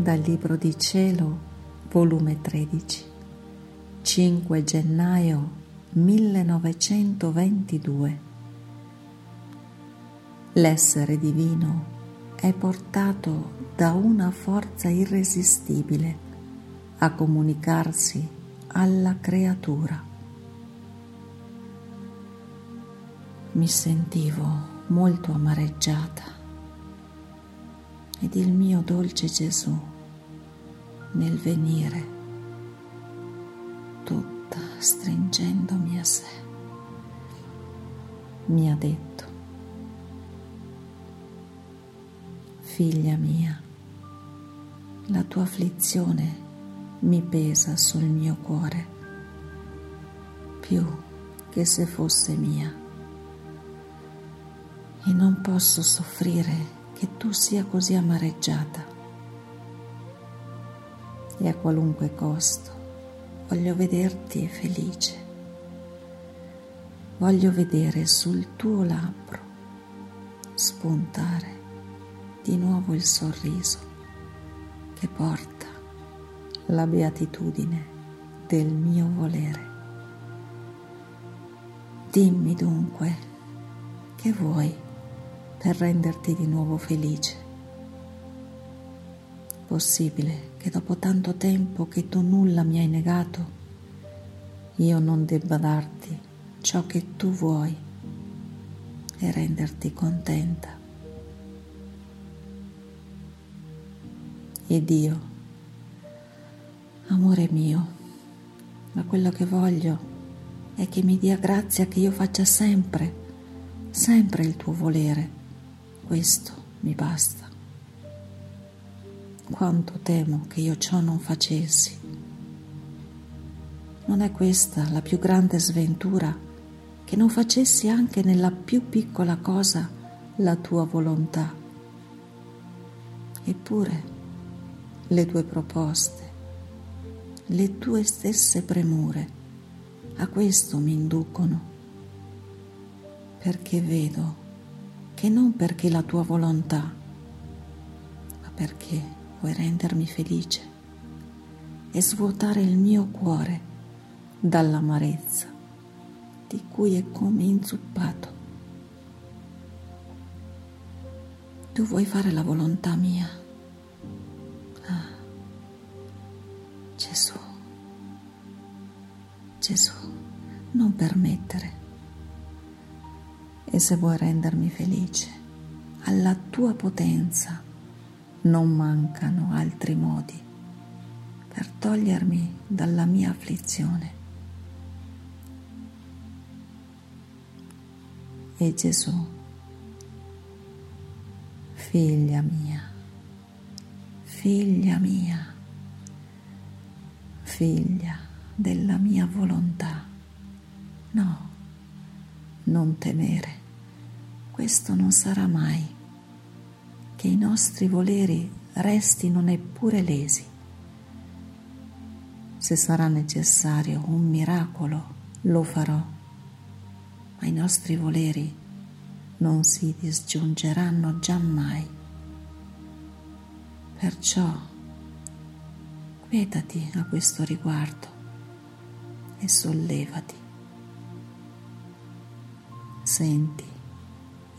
Dal Libro di Cielo, volume 13, 5 gennaio 1922. L'essere divino è portato da una forza irresistibile a comunicarsi alla creatura. Mi sentivo molto amareggiata ed il mio dolce Gesù nel venire, tutta stringendomi a sé, mi ha detto, figlia mia, la tua afflizione mi pesa sul mio cuore più che se fosse mia e non posso soffrire che tu sia così amareggiata. E a qualunque costo voglio vederti felice. Voglio vedere sul tuo labbro spuntare di nuovo il sorriso che porta la beatitudine del mio volere. Dimmi dunque che vuoi per renderti di nuovo felice. Possibile che dopo tanto tempo che tu nulla mi hai negato, io non debba darti ciò che tu vuoi e renderti contenta. Ed io, amore mio, ma quello che voglio è che mi dia grazia che io faccia sempre, sempre il tuo volere questo mi basta. Quanto temo che io ciò non facessi. Non è questa la più grande sventura che non facessi anche nella più piccola cosa la tua volontà. Eppure le tue proposte, le tue stesse premure a questo mi inducono, perché vedo che non perché la tua volontà, ma perché vuoi rendermi felice e svuotare il mio cuore dall'amarezza di cui è come inzuppato. Tu vuoi fare la volontà mia. Ah, Gesù, Gesù, non permettere e se vuoi rendermi felice, alla tua potenza non mancano altri modi per togliermi dalla mia afflizione. E Gesù, figlia mia, figlia mia, figlia della mia volontà, no, non temere questo non sarà mai, che i nostri voleri restino neppure lesi. Se sarà necessario un miracolo, lo farò, ma i nostri voleri non si disgiungeranno giammai. Perciò quietati a questo riguardo e sollevati. Senti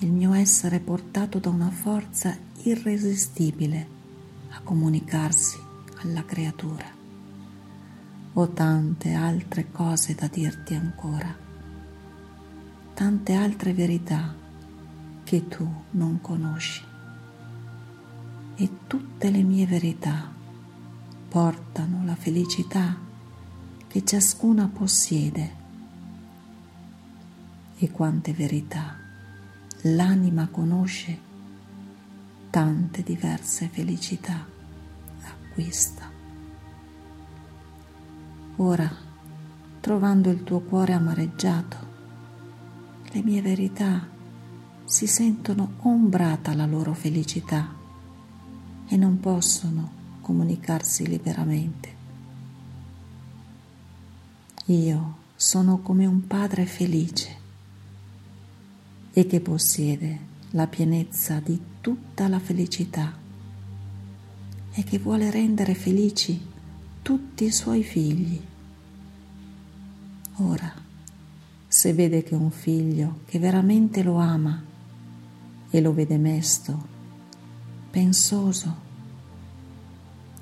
il mio essere portato da una forza irresistibile a comunicarsi alla creatura. Ho tante altre cose da dirti ancora, tante altre verità che tu non conosci. E tutte le mie verità portano la felicità che ciascuna possiede. E quante verità l'anima conosce tante diverse felicità acquista. Ora, trovando il tuo cuore amareggiato, le mie verità si sentono ombrata la loro felicità e non possono comunicarsi liberamente. Io sono come un padre felice e che possiede la pienezza di tutta la felicità e che vuole rendere felici tutti i suoi figli. Ora, se vede che un figlio che veramente lo ama e lo vede mesto, pensoso,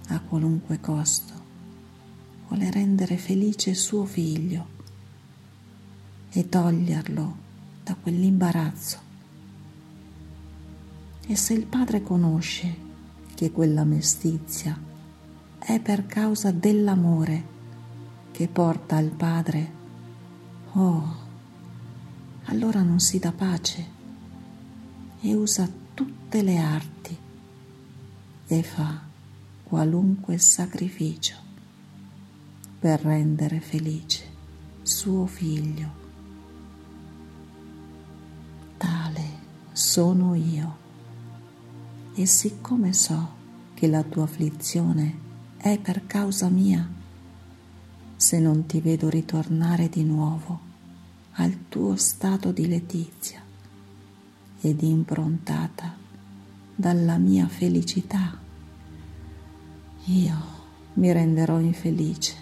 a qualunque costo, vuole rendere felice suo figlio e toglierlo da quell'imbarazzo. E se il padre conosce che quella mestizia è per causa dell'amore che porta al padre, oh, allora non si dà pace e usa tutte le arti e fa qualunque sacrificio per rendere felice suo figlio. Sono io. E siccome so che la tua afflizione è per causa mia, se non ti vedo ritornare di nuovo al tuo stato di letizia ed improntata dalla mia felicità io mi renderò infelice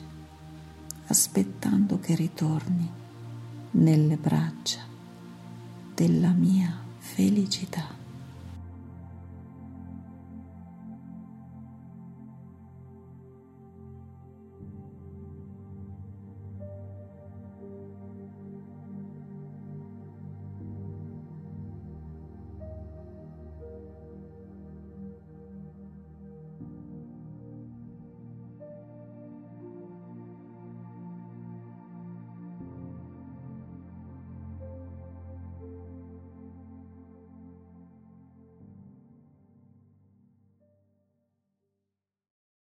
aspettando che ritorni nelle braccia della mia felicità.